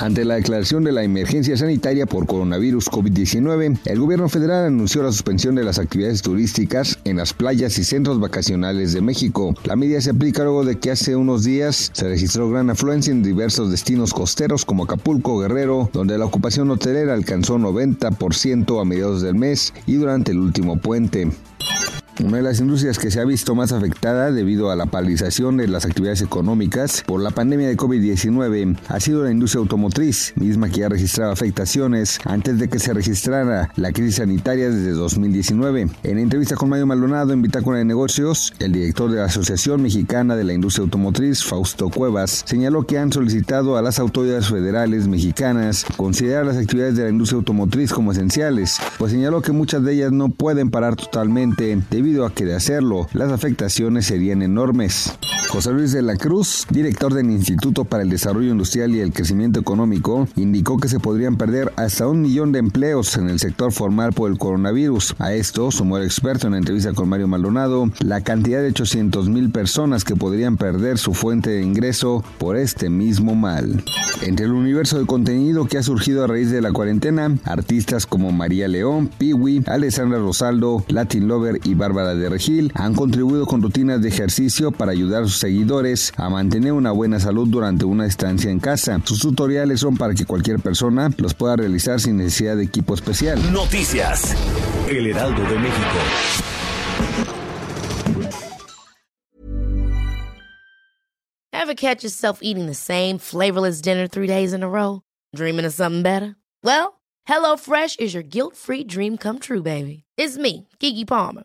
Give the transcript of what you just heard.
Ante la declaración de la emergencia sanitaria por coronavirus COVID-19, el gobierno federal anunció la suspensión de las actividades turísticas en las playas y centros vacacionales de México. La medida se aplica luego de que hace unos días se registró gran afluencia en diversos destinos costeros como Acapulco, Guerrero, donde la ocupación hotelera alcanzó 90% a mediados del mes y durante el último puente. Una de las industrias que se ha visto más afectada debido a la paralización de las actividades económicas por la pandemia de COVID-19 ha sido la industria automotriz, misma que ya registrado afectaciones antes de que se registrara la crisis sanitaria desde 2019. En entrevista con Mario Maldonado en Bitácora de Negocios, el director de la Asociación Mexicana de la Industria Automotriz, Fausto Cuevas, señaló que han solicitado a las autoridades federales mexicanas considerar las actividades de la industria automotriz como esenciales, pues señaló que muchas de ellas no pueden parar totalmente debido a que de hacerlo, las afectaciones serían enormes. José Luis de la Cruz, director del Instituto para el Desarrollo Industrial y el Crecimiento Económico, indicó que se podrían perder hasta un millón de empleos en el sector formal por el coronavirus. A esto sumó el experto en la entrevista con Mario Maldonado la cantidad de 800 mil personas que podrían perder su fuente de ingreso por este mismo mal. Entre el universo de contenido que ha surgido a raíz de la cuarentena, artistas como María León, Piwi, Alessandra Rosaldo, Latin Lover y Bárbara de Regil han contribuido con rutinas de ejercicio para ayudar a sus seguidores a mantener una buena salud durante una estancia en casa. Sus tutoriales son para que cualquier persona los pueda realizar sin necesidad de equipo especial. Noticias. El Heraldo de México. Ever catch yourself eating the same flavorless dinner three days in a row? Dreaming of something better? Well, HelloFresh is your guilt-free dream come true, baby. It's me, Kiki Palmer.